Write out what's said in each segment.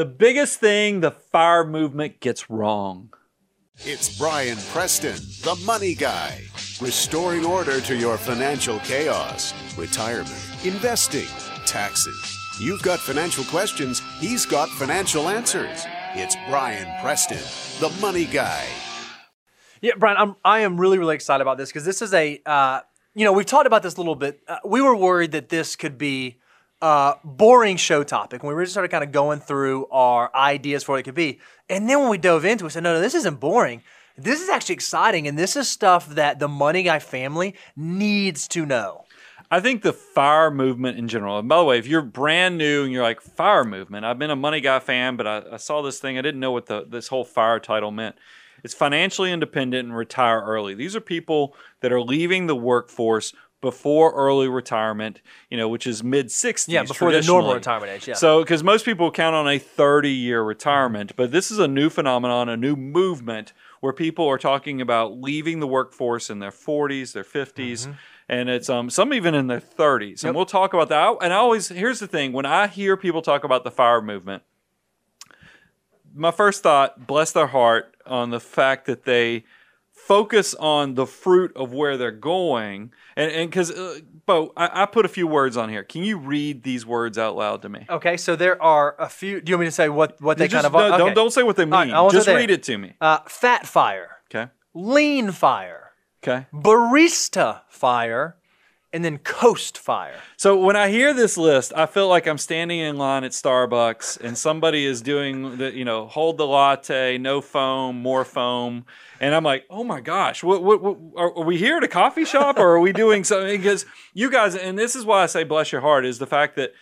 The biggest thing the fire movement gets wrong. It's Brian Preston, the money guy, restoring order to your financial chaos, retirement, investing, taxes. You've got financial questions, he's got financial answers. It's Brian Preston, the money guy. Yeah, Brian, I'm, I am really, really excited about this because this is a, uh, you know, we've talked about this a little bit. Uh, we were worried that this could be a boring show topic when we really started kind of going through our ideas for what it could be. And then when we dove into it, we said, no, no, this isn't boring. This is actually exciting. And this is stuff that the Money Guy family needs to know. I think the fire movement in general, and by the way, if you're brand new and you're like, fire movement, I've been a Money Guy fan, but I, I saw this thing, I didn't know what the, this whole fire title meant. It's financially independent and retire early. These are people that are leaving the workforce before early retirement, you know, which is mid 60s. Yeah, before the normal retirement age. Yeah. So, because most people count on a 30 year retirement, but this is a new phenomenon, a new movement where people are talking about leaving the workforce in their 40s, their 50s. Mm-hmm. And it's um, some even in their 30s. And we'll talk about that. And I always, here's the thing when I hear people talk about the fire movement, my first thought, bless their heart, on the fact that they focus on the fruit of where they're going. And because, uh, Bo, I, I put a few words on here. Can you read these words out loud to me? Okay, so there are a few. Do you want me to say what, what they just- kind of no, okay. don't, don't say what they mean. Right, just read it to me. Uh, fat fire, Okay. lean fire, Okay. barista fire, and then coast fire. So when I hear this list, I feel like I'm standing in line at Starbucks and somebody is doing the, you know, hold the latte, no foam, more foam, and I'm like, oh my gosh, what, what, what are, are we here at a coffee shop or are we doing something? Because you guys, and this is why I say bless your heart, is the fact that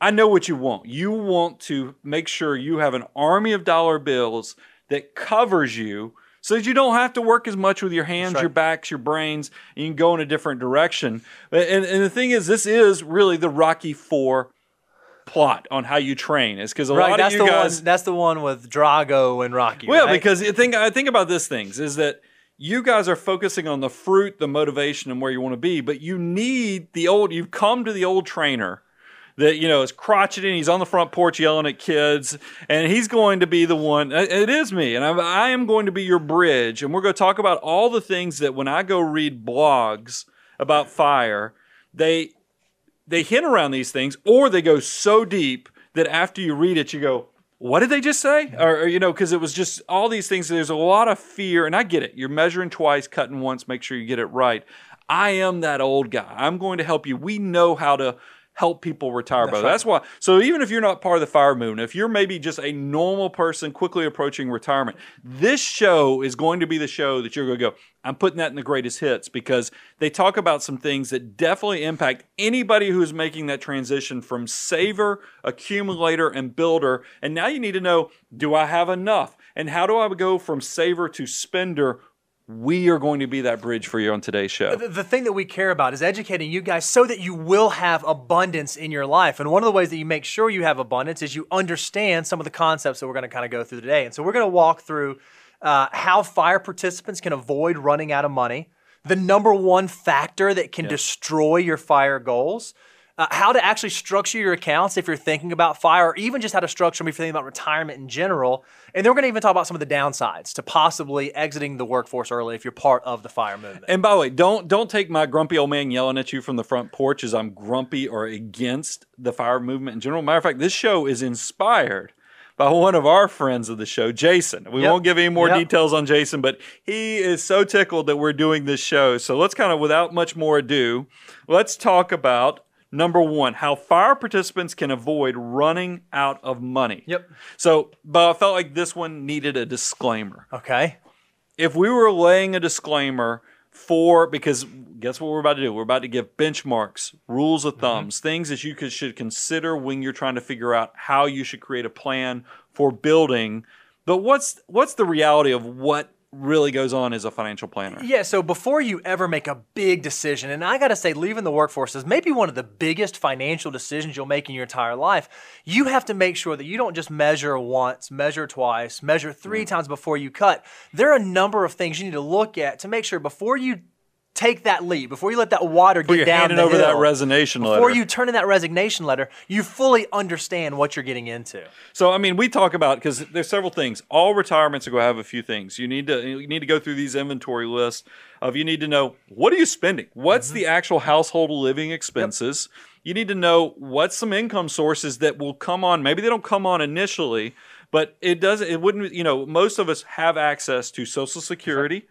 I know what you want. You want to make sure you have an army of dollar bills that covers you so that you don't have to work as much with your hands, right. your backs, your brains, and you can go in a different direction. And, and the thing is, this is really the Rocky Four plot on how you train. Is because a Right, lot that's of you the guys, one. That's the one with Drago and Rocky. well, right? because I think I think about this things is that you guys are focusing on the fruit, the motivation, and where you want to be, but you need the old. You've come to the old trainer that you know is crotchety and he's on the front porch yelling at kids, and he's going to be the one. It it is me, and I'm, I am going to be your bridge, and we're going to talk about all the things that when I go read blogs about fire, they they hint around these things, or they go so deep that after you read it, you go, "What did they just say?" Or, or, you know, because it was just all these things. There's a lot of fear, and I get it. You're measuring twice, cutting once. Make sure you get it right. I am that old guy. I'm going to help you. We know how to help people retire, brother. That's why. So even if you're not part of the fire movement, if you're maybe just a normal person quickly approaching retirement, this show is going to be the show that you're going to go. I'm putting that in the greatest hits because they talk about some things that definitely impact anybody who's making that transition from saver, accumulator, and builder. And now you need to know do I have enough? And how do I go from saver to spender? We are going to be that bridge for you on today's show. the, the thing that we care about is educating you guys so that you will have abundance in your life. And one of the ways that you make sure you have abundance is you understand some of the concepts that we're going to kind of go through today. And so we're going to walk through uh, how fire participants can avoid running out of money, the number one factor that can destroy your fire goals. Uh, how to actually structure your accounts if you're thinking about fire, or even just how to structure them if you're thinking about retirement in general. And then we're going to even talk about some of the downsides to possibly exiting the workforce early if you're part of the fire movement. And by the way, don't don't take my grumpy old man yelling at you from the front porch as I'm grumpy or against the fire movement in general. Matter of fact, this show is inspired by one of our friends of the show, Jason. We Yep. won't give any more Yep. details on Jason, but he is so tickled that we're doing this show. So let's kind of, without much more ado, let's talk about number one, how fire participants can avoid running out of money. Yep. So, but I felt like this one needed a disclaimer Okay. if we were laying a disclaimer for because guess what we're about to do we're about to give benchmarks rules of mm-hmm. thumbs things that you could, should consider when you're trying to figure out how you should create a plan for building but what's what's the reality of what really goes on as a financial planner Yeah, so before you ever make a big decision, and I gotta say, leaving the workforce is maybe one of the biggest financial decisions you'll make in your entire life. You have to make sure that you don't just measure once, measure twice, measure three mm-hmm. times before you cut. There are a number of things you need to look at to make sure before you take that leap, before you let that water Before get down the over that hill, resignation before letter. you turn in that resignation letter, you fully understand what you're getting into. So I mean, we talk about because there's several things. All retirements are going to have a few things. You need to you need to go through these inventory lists of you need to know what are you spending. What's Mm-hmm. the actual household living expenses? You need to know what's some income sources that will come on. Maybe they don't come on initially, but it doesn't. It wouldn't. You know, most of us have access to Social Security.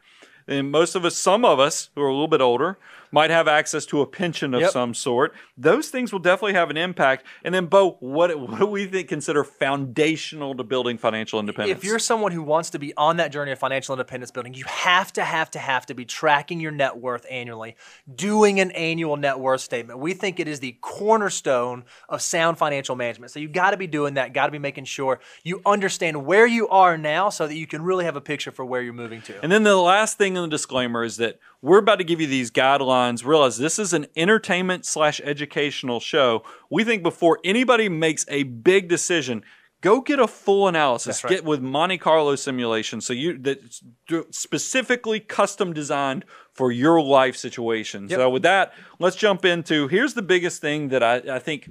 And most of us, some of us who are a little bit older, might have access to a pension of Yep. some sort. Those things will definitely have an impact. And then, Bo, what, what do we think consider foundational to building financial independence? If you're someone who wants to be on that journey of financial independence building, you have to, have to, have to be tracking your net worth annually, doing an annual net worth statement. We think it is the cornerstone of sound financial management. So you got to be doing that, got to be making sure you understand where you are now so that you can really have a picture for where you're moving to. And then the last thing in the disclaimer is that we're about to give you these guidelines. Realize this is an entertainment slash educational show. We think before anybody makes a big decision, go get a full analysis. Right. Get with Monte Carlo simulation, so you that's specifically custom designed for your life situation. So with that, let's jump into here's the biggest thing that I, I think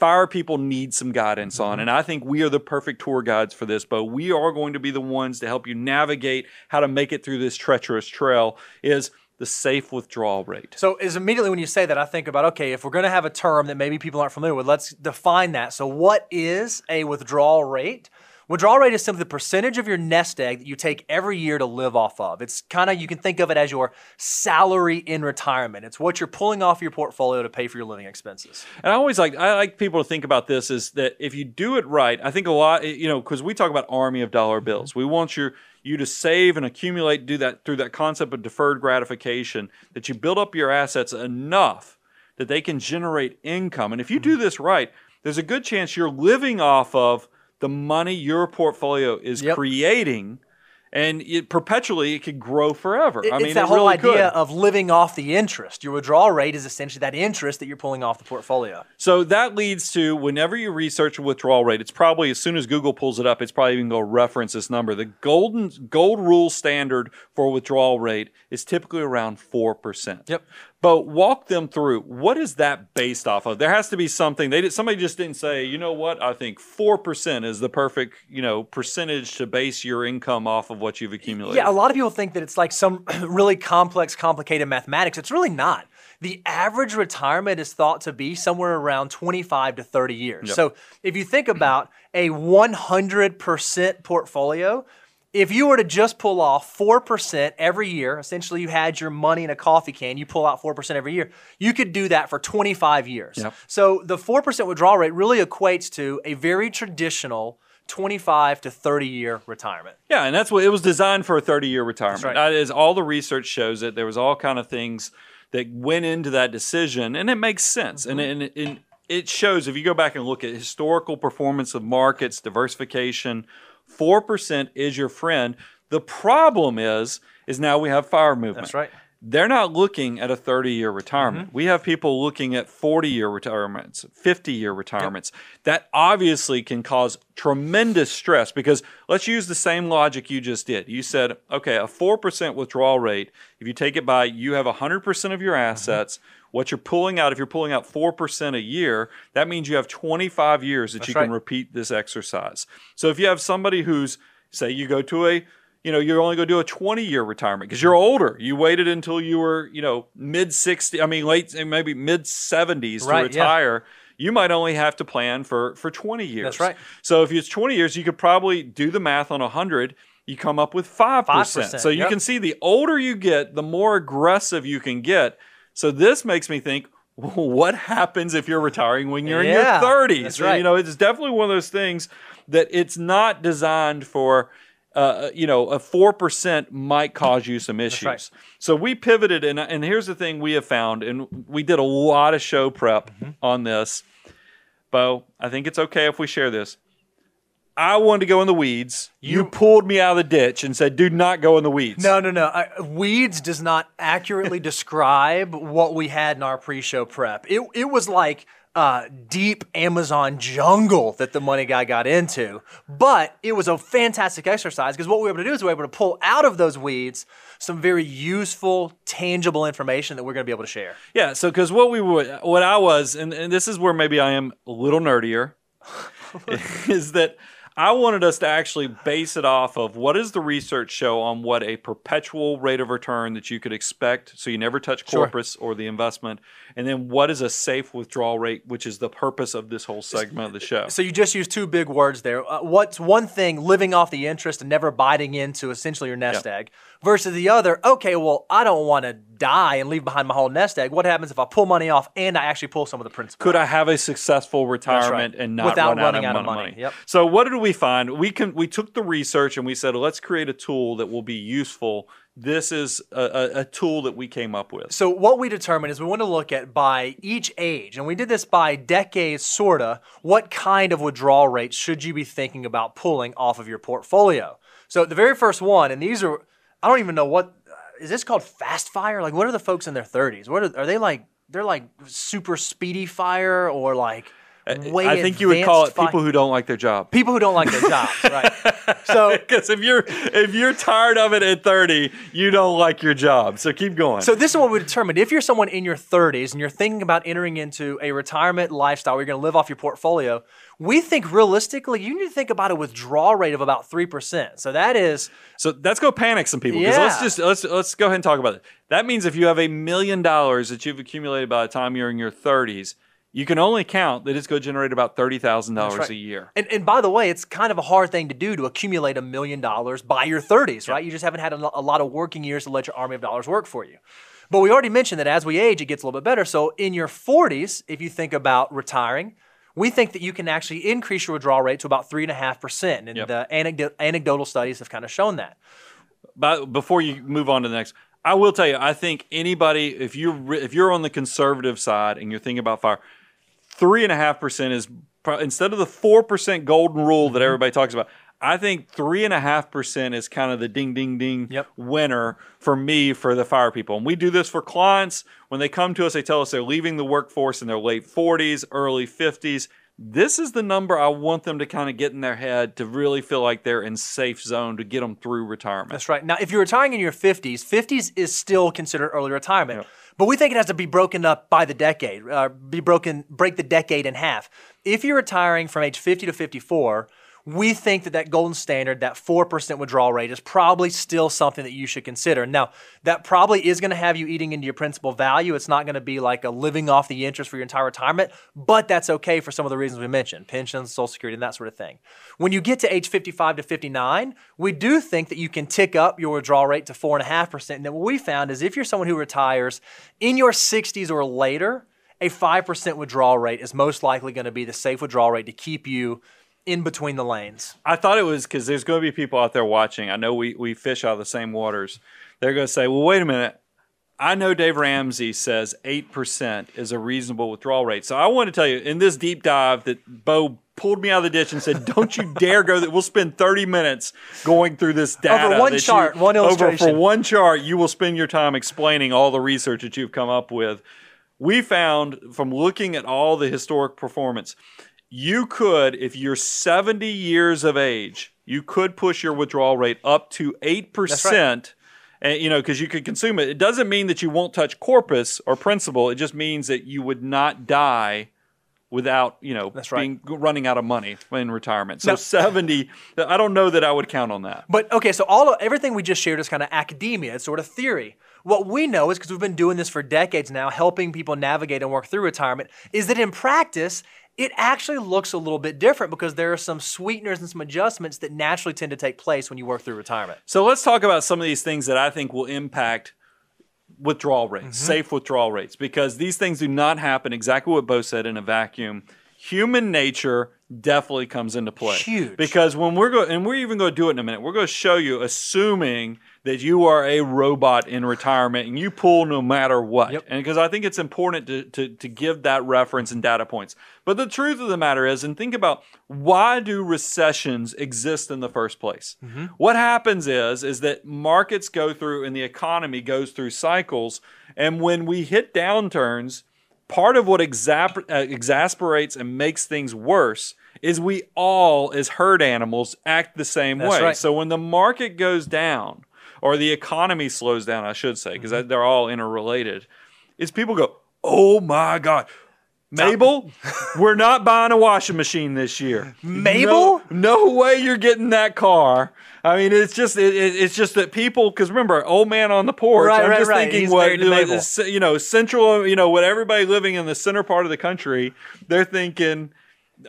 fire people need some guidance Mm-hmm. on. And I think we are the perfect tour guides for this, but we are going to be the ones to help you navigate how to make it through this treacherous trail is the safe withdrawal rate. So is immediately when you say that, I think about okay, if we're going to have a term that maybe people aren't familiar with, let's define that. So what is a withdrawal rate? Withdrawal rate is simply the percentage of your nest egg that you take every year to live off of. It's kind of you can think of it as your salary in retirement. It's what you're pulling off your portfolio to pay for your living expenses. And I always like I like people to think about this is that if you do it right, I think a lot eh, you know because we talk about army of dollar mm-hmm. bills. We want your you to save and accumulate, do that through that concept of deferred gratification that you build up your assets enough that they can generate income. And if you do mm-hmm. this right, there's a good chance you're living off of the money your portfolio is Yep. creating. And it perpetually, it could grow forever. It- I mean, it's that it whole really idea could. of living off the interest. Your withdrawal rate is essentially that interest that you're pulling off the portfolio. So that leads to whenever you research a withdrawal rate, it's probably as soon as Google pulls it up, it's probably even going to reference this number. The golden gold rule standard for withdrawal rate is typically around four percent. Yep. But walk them through what is that based off of? There has to be something. They did, somebody just didn't say, you know what? I think four percent is the perfect you know percentage to base your income off of what you've accumulated. Yeah, a lot of people think that it's like some really complex, complicated mathematics. It's really not. The average retirement is thought to be somewhere around 25 to 30 years. So if you think about a 100% portfolio, if you were to just pull off 4% every year, essentially you had your money in a coffee can, you pull out 4% every year, you could do that for 25 years. Yep. So the 4% withdrawal rate really equates to a very traditional 25 to 30 year retirement. Yeah, and that's what it was designed for a 30 year retirement. right. That is all the research shows it. There was all kind of things that went into that decision, and it makes sense. And, mm-hmm. and, and it shows if you go back and look at historical performance of markets, diversification, four percent is your friend. The problem is, is now we have fire movement. That's right. They're not looking at a 30 year retirement. Mm-hmm. We have people looking at 40 year retirements, 50 year retirements. That obviously can cause tremendous stress because let's use the same logic you just did. You said, okay, a 4% withdrawal rate, if you take it by, you have 100% of your Mm-hmm. What you're pulling out, if you're pulling out 4% a year, that means you have 25 years that you can repeat this exercise. So if you have somebody who's, say, you go to a you know, you're only going to do a 20 year retirement because you're older. You waited until you were, you know, mid 60, I mean, late, maybe mid 70s to Right, yeah. retire. You might only have to plan for, for 20 years. That's right. So if it's 20 years, you could probably do the math on 100. You come up with 5%. 5%, so you yep. can see the older you get, the more aggressive you can get. So this makes me think, what happens if you're retiring when you're Yeah, in your 30s? that's right. You know, it's definitely one of those things that it's not designed for uh, you know, a four percent might cause you some issues. right. So we pivoted, and and here's the thing we have found, and we did a lot of show prep Mm-hmm. on this. Bo, I think it's okay if we share this. I wanted to go in the weeds. You, You- pulled me out of the ditch and said, "Do not go in the weeds." No, no, no. I, weeds does not accurately describe what we had in our pre-show prep. It, it was like uh, deep Amazon jungle that the money guy got into. But it was a fantastic exercise because what we were able to do is we were able to pull out of those weeds some very useful, tangible information that we're going to be able to share. Yeah, so because what we were, what I was, and, and this is where maybe I am a little nerdier, is that I wanted us to actually base it off of what does the research show on what a perpetual rate of return that you could expect, so you never touch Sure. corpus or the investment, and then what is a safe withdrawal rate, which is the purpose of this whole segment of the show. So you just used two big words there. Uh, what's one thing living off the interest and never biting into essentially your nest Yep. egg versus the other, okay, well, I don't want to die and leave behind my whole nest egg. What happens if I pull money off and I actually pull some of the principal? Could I have a successful retirement right. and not Without run out of out of money? money. Yep. So what did we find? We can we took the research and we said let's create a tool that will be useful. This is a, a, a tool that we came up with. So what we determined is we want to look at by each age, and we did this by decades, sorta. What kind of withdrawal rates should you be thinking about pulling off of your portfolio? So the very first one, and these are, I don't even know what is this called fast fire? Like what are the folks in their 30s? What are, are they like? They're like super speedy fire or like Uh, way I think you would call it fi- people who don't like their job. people who don't like their jobs, right? So Because if you're if you're tired of it at 30, you don't like your job. So keep going. So this is what we determined. If you're someone in your 30s and you're thinking about entering into a retirement lifestyle where you're going to live off your portfolio, we think realistically you need to think about a withdrawal rate of about 3%. So that is So let's go panic some people. 'cause Let's just let's let's go ahead and talk about it. That means if you have a million dollars that you've accumulated by the time you're in your 30s, you can only count that it's going to generate about thirty thousand dollars right. a year. and, and by the way, it's kind of a hard thing to do to accumulate a million dollars by your 30s, right? You just haven't had a, a lot of working years to let your army of dollars work for you. But we already mentioned that as we age, it gets a little bit better. So in your 40s, if you think about retiring, we think that you can actually increase your withdrawal rate to about 3.5%. And Yep. the anecdo- anecdotal studies have kind of shown that. But before you move on to the next, I will tell you, I think anybody, if you're if you're on the conservative side and you're thinking about fire, three and a half percent is instead of the four percent golden rule Mm-hmm. that everybody talks about. I think three and a half percent is kind of the ding ding ding Yep. winner for me for the fire people. And we do this for clients when they come to us. They tell us they're leaving the workforce in their late forties, early fifties. This is the number I want them to kind of get in their head to really feel like they're in safe zone to get them through retirement. That's right. Now, if you're retiring in your 50s, 50s is still considered early retirement. But we think it has to be broken up by the decade, uh, be broken, break the decade in half. If you're retiring from age 50 to 54, we think that that golden standard, that 4% withdrawal rate, is probably still something that you should consider. Now, that probably is going to have you eating into your principal value. It's not going to be like a living off the interest for your entire retirement, but that's okay for some of the reasons we mentioned pensions, Social Security, and that sort of thing. When you get to age 55 to 59, we do think that you can tick up your withdrawal rate to 4.5%. And then what we found is if you're someone who retires in your 60s or later, a 5% withdrawal rate is most likely going to be the safe withdrawal rate to keep you in between the lanes. I thought it was because there's going to be people out there watching. I know we, we fish out of the same waters. They're going to say, well, wait a minute. I know Dave Ramsey says 8% is a reasonable withdrawal rate. So I want to tell you in this deep dive that Bo pulled me out of the ditch and said, don't you dare go that we'll spend 30 minutes going through this data. over one that you- chart, one Over for one chart, you will spend your time explaining all the research that you've come up with. We found from looking at all the historic performance, you could, if you're 70 years of age, you could push your withdrawal rate up to 8%. And, you know, because you could consume it. It doesn't mean that you won't touch corpus or principal. It just means that you would not die without, you know, That's right. being running out of money in retirement. So Now- 70, I don't know that I would count on that. But okay, so all of, everything we just shared is kind of academia. It's sort of theory. What we know is because we've been doing this for decades now, helping people navigate and work through retirement, is that in practice, it actually looks a little bit different because there are some sweeteners and some adjustments that naturally tend to take place when you work through retirement. So let's talk about some of these things that I think will impact withdrawal rates, mm-hmm. safe withdrawal rates, because these things do not happen exactly what Bo said in a vacuum. Human nature definitely comes into play. Huge. Because when we're going, and we're even going to do it in a minute, we're going to show you, assuming that you are a robot in retirement and you pull no matter what. Yep. And because I think it's important to, to, to give that reference and data points. But the truth of the matter is, and think about why do recessions exist in the first place? What happens is, is that markets go through and the economy goes through cycles. And when we hit downturns, part of what exasper- uh, exasperates and makes things worse is we all, as herd animals, act the same That's way. right. So when the market goes down, or the economy slows down, I should say, because Mm-hmm. they're all interrelated, is people go, "Oh my god." Mabel, we're not buying a washing machine this year. Mabel? No, no way you're getting that car. I mean, it's just it, it- it's just that people because remember, old man on the porch. Right, I'm right, just right. thinking He's what Mabel. you know central. You know what everybody living in the center part of the country. They're thinking,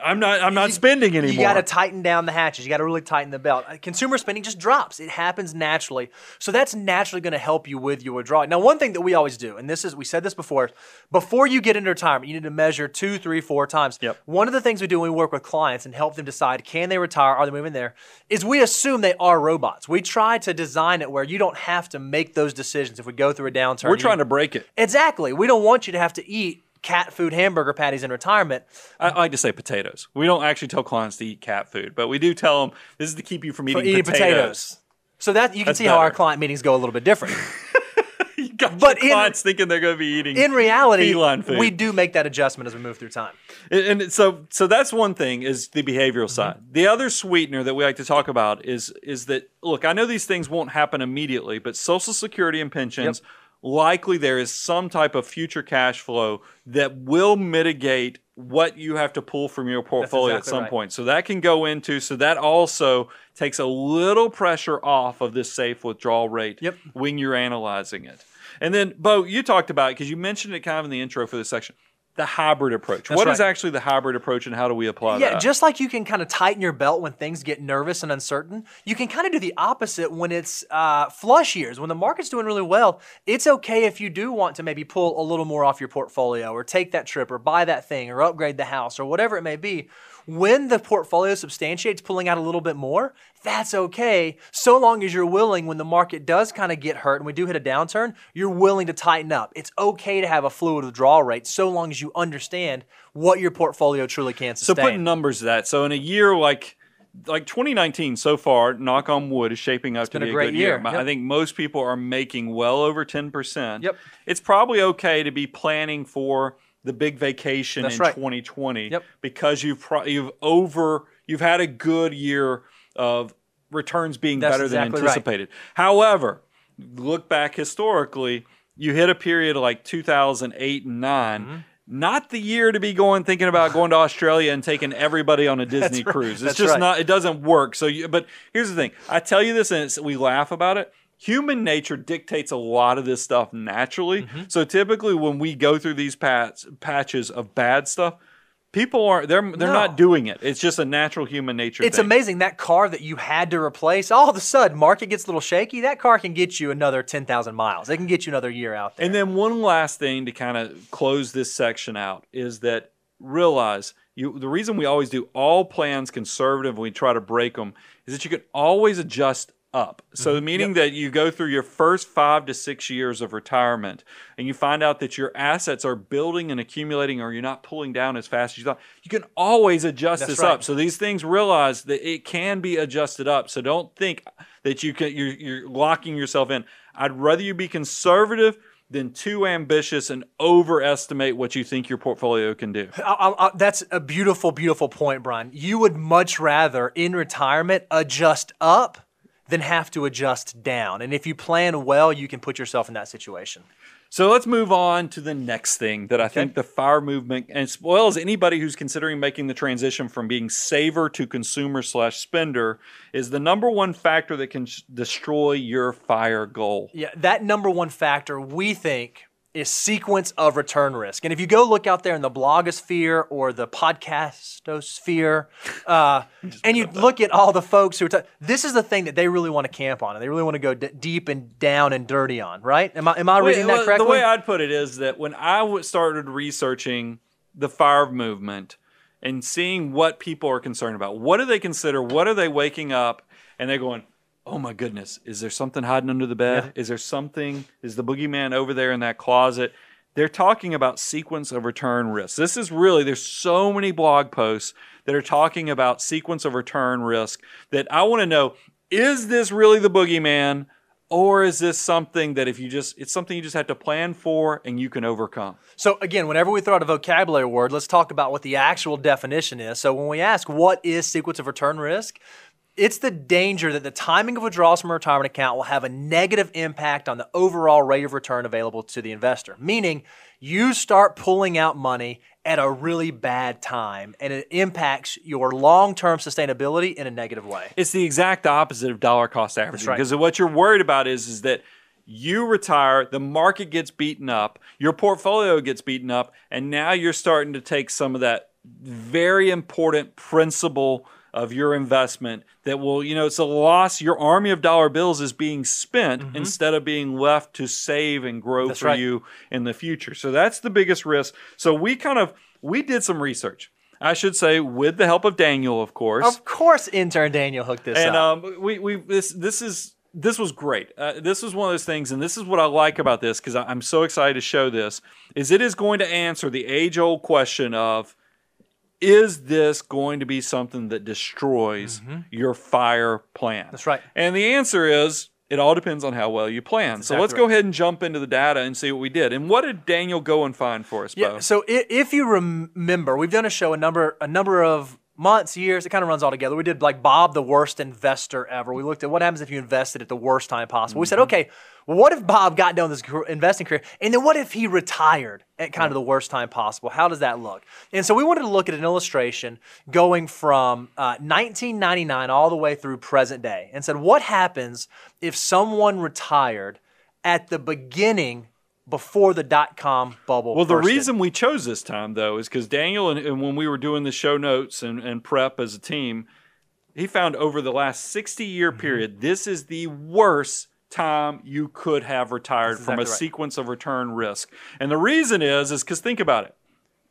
I'm not I'm not spending anymore. You got to tighten down the hatches. You got to really tighten the belt. Uh, Consumer spending just drops. It happens naturally. So that's naturally going to help you with your withdrawal. Now, one thing that we always do, and this is we said this before, before you get into retirement, you need to measure two, three, four times. Yep. One of the things we do when we work with clients and help them decide can they retire, are they moving there, is we assume they are robots. We try to design it where you don't have to make those decisions if we go through a downturn. We're you- trying to break it. exactly. We don't want you to have to eat cat food hamburger patties in retirement. I, I like to say potatoes. We don't actually tell clients to eat cat food, but we do tell them this is to keep you from eating, eating potatoes. potatoes. So that you can That's see how our client meetings go a little bit different. You got But your in- clients thinking they're going to be eating In reality, feline food. we do make that adjustment as we move through time. And and so so that's one thing is the behavioral Mm-hmm. side. The other sweetener that we like to talk about is is that look, I know these things won't happen immediately, but social security and pensions likely there is some type of future cash flow that will mitigate what you have to pull from your portfolio at some right. point. So that can go into so that also takes a little pressure off of this safe withdrawal rate Yep. when you're analyzing it. And then Bo, you talked about because you mentioned it kind of in the intro for this section. The hybrid approach. What is right. actually the hybrid approach and how do we apply Yeah, that? Yeah, just like you can kind of tighten your belt when things get nervous and uncertain, you can kind of do the opposite when it's uh, flush years. When the market's doing really well, it's okay if you do want to maybe pull a little more off your portfolio or take that trip or buy that thing or upgrade the house or whatever it may be. When the portfolio substantiates pulling out a little bit more, that's okay, so long as you're willing, when the market does kind of get hurt and we do hit a downturn, you're willing to tighten up. It's okay to have a fluid withdrawal rate so long as you understand what your portfolio truly can sustain. so putting numbers to that. So in a year like like 2019 so far, knock on wood, is shaping up to been a be a great good year. year. I think most people are making well over 10%. Yep. It's probably okay to be planning for the big vacation That's in right. 2020 Yep. because you've pro- you've over you've had a good year of returns being That's better than exactly right. anticipated. However, look back historically, you hit a period like 2008 and 9. Mm-hmm. Not the year to be going thinking about going to Australia and taking everybody on a Disney right. cruise. It's That's just right. not. It doesn't work. So, you, but here's the thing. I tell you this, and it's, we laugh about it. Human nature dictates a lot of this stuff naturally. Mm-hmm. So typically, when we go through these patch, patches of bad stuff, people aren't. They're they're No. not doing it. It's just a natural human nature. It's thing. amazing that car that you had to replace. All of a sudden, market gets a little shaky. That car can get you another ten thousand miles. It can get you another year out there. And then one last thing to kind of close this section out is that realize you the reason we always do all plans conservative we try to break them is that you can always adjust up. So Mm-hmm. meaning that you go through your first 5 to 6 years of retirement and you find out that your assets are building and accumulating or you're not pulling down as fast as you thought. You can always adjust That's this right. up. So these things realize that it can be adjusted up. So don't think that you can you're, you're locking yourself in. I'd rather you be conservative than too ambitious and overestimate what you think your portfolio can do. I- I- that's a beautiful, beautiful point, Brian. You would much rather in retirement adjust up than have to adjust down. And if you plan well, you can put yourself in that situation. So let's move on to the next thing that I think the fire movement, as well as anybody who's considering making the transition from being saver to consumer slash spender, is the number one factor that can destroy your fire goal. Yeah, that number one factor we think is sequence of return risk. And if you go look out there in the blogosphere or the podcastosphere, uh, and you look at all the folks who are, ta- this is the thing that they really want to camp on, and they really want to go d- deep and down and dirty on, right? Am I am I reading Well, that correctly? The way I'd put it is that when I w- started researching the fire movement and seeing what people are concerned about, what do they consider? What are they waking up and they're going, "Oh my goodness, is there something hiding under the bed? Is there something? Is the boogeyman over there in that closet?" They're talking about sequence of return risk. This is really there's so many blog posts that are talking about sequence of return risk that I want to know is this really the boogeyman? Or is this something that if you just, it's something you just have to plan for and you can overcome? So again, whenever we throw out a vocabulary word, let's talk about what the actual definition is. So when we ask what is sequence of return risk, it's the danger that the timing of withdrawals from a retirement account will have a negative impact on the overall rate of return available to the investor. Meaning, you start pulling out money at a really bad time and it impacts your long-term sustainability in a negative way. It's the exact opposite of dollar cost averaging right. because what you're worried about is is that you retire, the market gets beaten up, your portfolio gets beaten up, and now you're starting to take some of that very important principal of your investment that will, you know, it's a loss. Your army of dollar bills is being spent mm-hmm. instead of being left to save and grow that's for right. you in the future. So that's the biggest risk. So we kind of we did some research. I should say, with the help of Daniel, of course. Of course, intern Daniel hooked this and, up. And um, we we this this is this was great. Uh, this was one of those things, and this is what I like about this because I'm so excited to show this. Is it is going to answer the age old question of is this going to be something that destroys mm-hmm. your fire plan? That's right. And the answer is it all depends on how well you plan. That's so let's go ahead and jump into the data and see what we did. And what did Daniel go and find for us, Bo? Yeah, so if you remember, we've done a show a number a number of months, years, it kind of runs all together. We did like Bob, the worst investor ever. We looked at what happens if you invested at the worst time possible. Mm-hmm. We said, mm-hmm. okay, well, what if Bob got down this investing career? And then what if he retired at kind of the worst time possible? How does that look? And so we wanted to look at an illustration going from uh, 1999 all the way through present day and said, what happens if someone retired at the beginning before the dot com bubble. Well, the reason we chose this time though is because Daniel and, and, when we were doing the show notes and, and prep as a team, he found over the last 60 year mm-hmm. period, this is the worst time you could have retired from a right. sequence of return risk. And the reason is, is because think about it.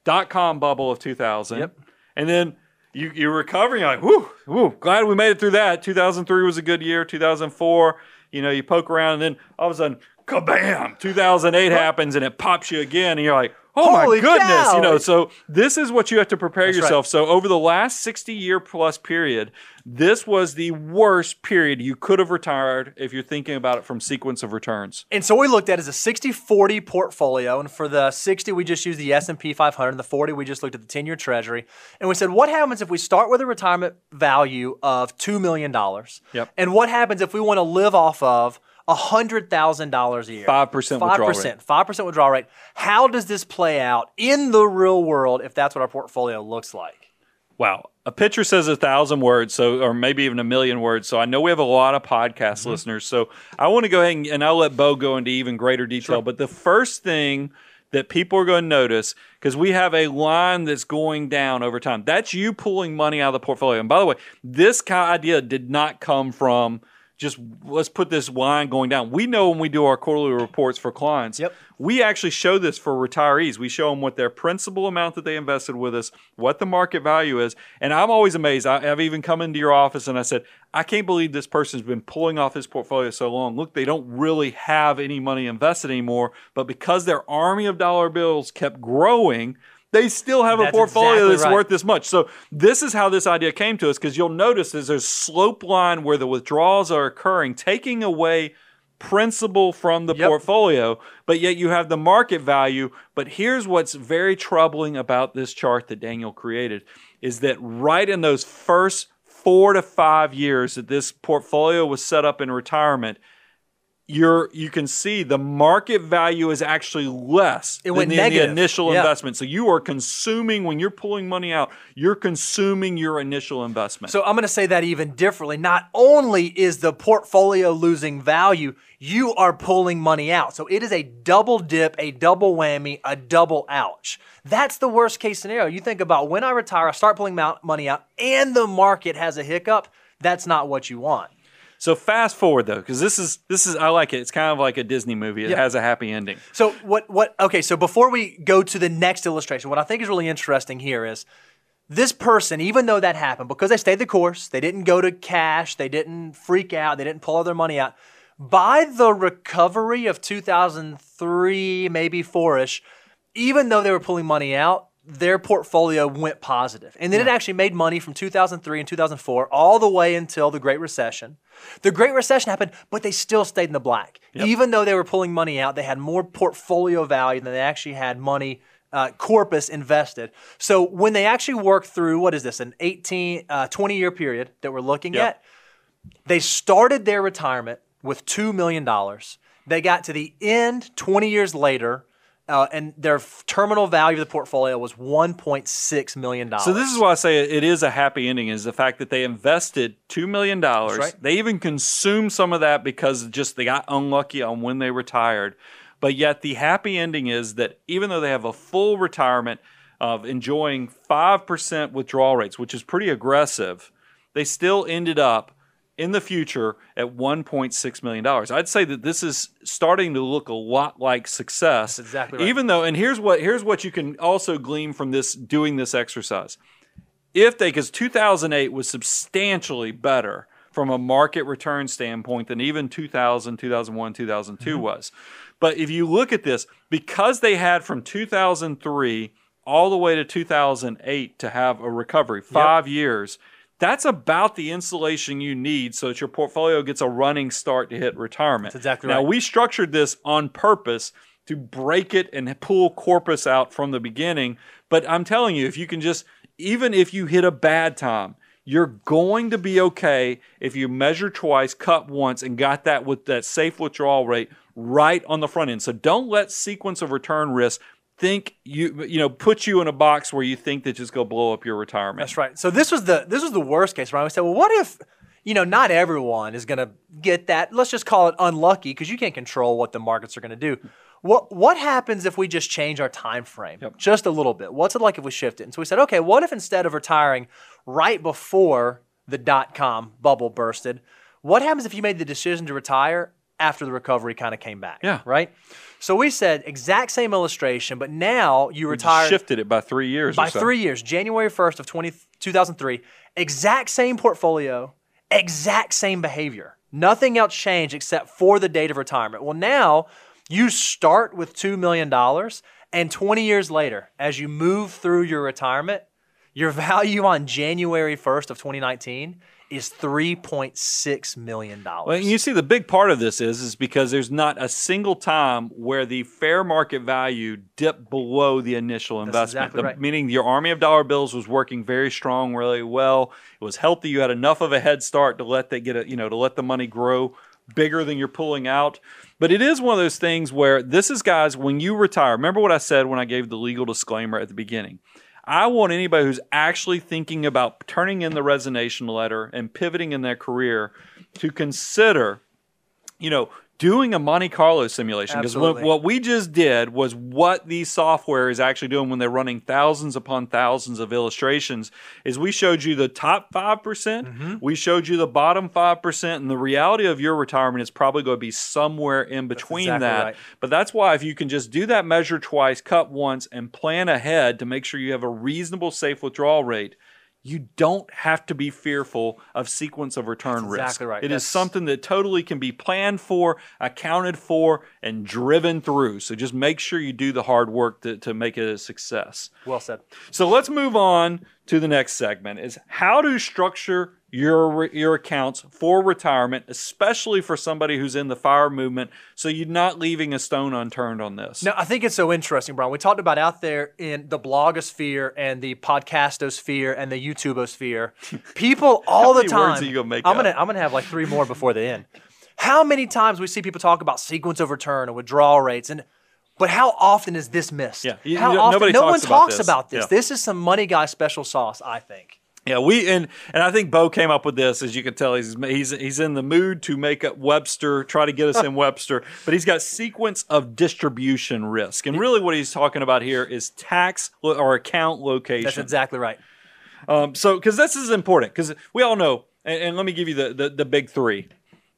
Dot com bubble of 2000. Yep. And then you, you recover, you're like, whoo, whoo, glad we made it through that. 2003 was a good year. 2004, you know, you poke around and then all of a sudden, kabam, 2008 happens and it pops you again, and you're like, oh Holy my goodness, cow. you know. So this is what you have to prepare That's yourself. Right. So over the last 60 year plus period, this was the worst period you could have retired if you're thinking about it from sequence of returns. And so we looked at as a 60-40 portfolio, and for the 60 we just used the S&P 500, and the 40 we just looked at the 10-year Treasury, and we said, what happens if we start with a retirement value of two million dollars? Yep. And what happens if we want to live off of $100,000 a year. 5% withdrawal 5%, rate. 5% withdrawal rate. How does this play out in the real world if that's what our portfolio looks like? Wow. A picture says a thousand words, so or maybe even a million words. So I know we have a lot of podcast mm-hmm. listeners. So I want to go ahead and, and, I'll let Bo go into even greater detail. Sure. But the first thing that people are going to notice, because we have a line that's going down over time, that's you pulling money out of the portfolio. And by the way, this kind of idea did not come from just let's put this line going down. We know when we do our quarterly reports for clients, yep. we actually show this for retirees. We show them what their principal amount that they invested with us, what the market value is. And I'm always amazed. I, have even come into your office and I said, I can't believe this person's been pulling off his portfolio so long. Look, they don't really have any money invested anymore, but because their army of dollar bills kept growing, they still have that's a portfolio exactly that's right. worth this much. So this is how this idea came to us because you'll notice is there's a slope line where the withdrawals are occurring, taking away principal from the yep. portfolio, but yet you have the market value. But here's what's very troubling about this chart that Daniel created is that right in those first four to five years that this portfolio was set up in retirement, you're you can see the market value is actually less it than the, the, initial yeah. investment. So you are consuming when you're pulling money out, you're consuming your initial investment. So I'm going to say that even differently. Not only is the portfolio losing value, you are pulling money out. So it is a double dip, a double whammy, a double ouch. That's the worst case scenario. You think about when I retire, I start pulling money out, and the market has a hiccup. That's not what you want. So fast forward though, because this is this is I like it. It's kind of like a Disney movie. It yep. has a happy ending. So what what okay, so before we go to the next illustration, what I think is really interesting here is this person, even though that happened, because they stayed the course, they didn't go to cash, they didn't freak out, they didn't pull all their money out. By the recovery of 2003, maybe four ish, even though they were pulling money out, their portfolio went positive. And then it actually made money from 2003 and 2004 all the way until the Great Recession. The Great Recession happened, but they still stayed in the black. Even though they were pulling money out, they had more portfolio value than they actually had money. Uh, corpus invested. So when they actually worked through what is this, an 18, uh, 20 year period that we're looking Yep. at, they started their retirement with $2 million. They got to the end 20 years later, uh, and their f- terminal value of the portfolio was $1.6 million. So this is why I say it is a happy ending is the fact that they invested two million dollars. right. They even consumed some of that because just they got unlucky on when they retired. But yet the happy ending is that even though they have a full retirement of enjoying five percent withdrawal rates, which is pretty aggressive, they still ended up in the future at $1.6 million. I'd say that this is starting to look a lot like success. That's exactly right. Even though, and here's what here's what you can also glean from this doing this exercise. If they, because 2008 was substantially better from a market return standpoint than even 2000, 2001, 2002 Mm-hmm. was. But if you look at this, because they had from 2003 all the way to 2008 to have a recovery, five years, that's about the insulation you need so that your portfolio gets a running start to hit retirement. That's exactly now, right. we structured this on purpose to break it and pull corpus out from the beginning. But I'm telling you, if you can just, even if you hit a bad time, you're going to be okay if you measure twice, cut once, and got that with that safe withdrawal rate right on the front end. So don't let sequence of return risk think you you know put you in a box where you think that just go blow up your retirement. That's right. So this was the this was the worst case, right? We said, well, what if you know not everyone is going to get that? Let's just call it unlucky because you can't control what the markets are going to do. What what happens if we just change our time frame just a little bit? What's it like if we shift it? And so we said, okay, what if instead of retiring right before the dot com bubble bursted, what happens if you made the decision to retire after the recovery kind of came back? Yeah. Right. So we said exact same illustration, but now you retire Shifted it by three years. by so. three years, January 1st of 20, 2003, exact same portfolio, exact same behavior. Nothing else changed except for the date of retirement. Well, now you start with $2 million, and 20 years later, as you move through your retirement, your value on January 1st of 2019 is $3.6 million. Well, and you see, the big part of this is is because there's not a single time where the fair market value dipped below the initial investment. exactly The- right. Meaning, your army of dollar bills was working very strong, really well. It was healthy. You had enough of a head start to let that get a, you know to let the money grow bigger than you're pulling out. But it is one of those things where this is guys when you retire. Remember what I said when I gave the legal disclaimer at the beginning. I want anybody who's actually thinking about turning in the resignation letter and pivoting in their career to consider, you know, doing a Monte Carlo simulation. Because Absolutely. what we just did was what the software is actually doing when they're running thousands upon thousands of illustrations. Is we showed you the top five percent, Mm-hmm. we showed you the bottom five percent, and the reality of your retirement is probably going to be somewhere in between exactly that. right. But that's why if you can just do that measure twice, cut once, and plan ahead to make sure you have a reasonable safe withdrawal rate, you don't have to be fearful of sequence of return That's risk. exactly right. It is That's- something that totally can be planned for, accounted for, and driven through. So just make sure you do the hard work to, to make it a success. well said. So let's move on to the next segment is how to structure your your accounts for retirement, especially for somebody who's in the fire movement, so you're not leaving a stone unturned on this. No, I think it's so interesting, Brian. We talked about out there in the blogosphere and the podcastosphere and the YouTubeosphere. People all the time. words are you gonna make I'm up? gonna I'm gonna have like three more before the end. How many times we see people talk about sequence of return and withdrawal rates and but how often is this missed? Yeah, you- how often? nobody no one talks about talks this. about this. Yeah. This is some money guy special sauce, I think. Yeah, we and and I think Bo came up with this. As you can tell, he's he's he's in the mood to make up Webster, try to get us in Webster. But he's got sequence of distribution risk, and really what he's talking about here is tax lo- or account location. That's exactly right. Um, so, because this is important, because we all know, and, and let me give you the, the, the big three.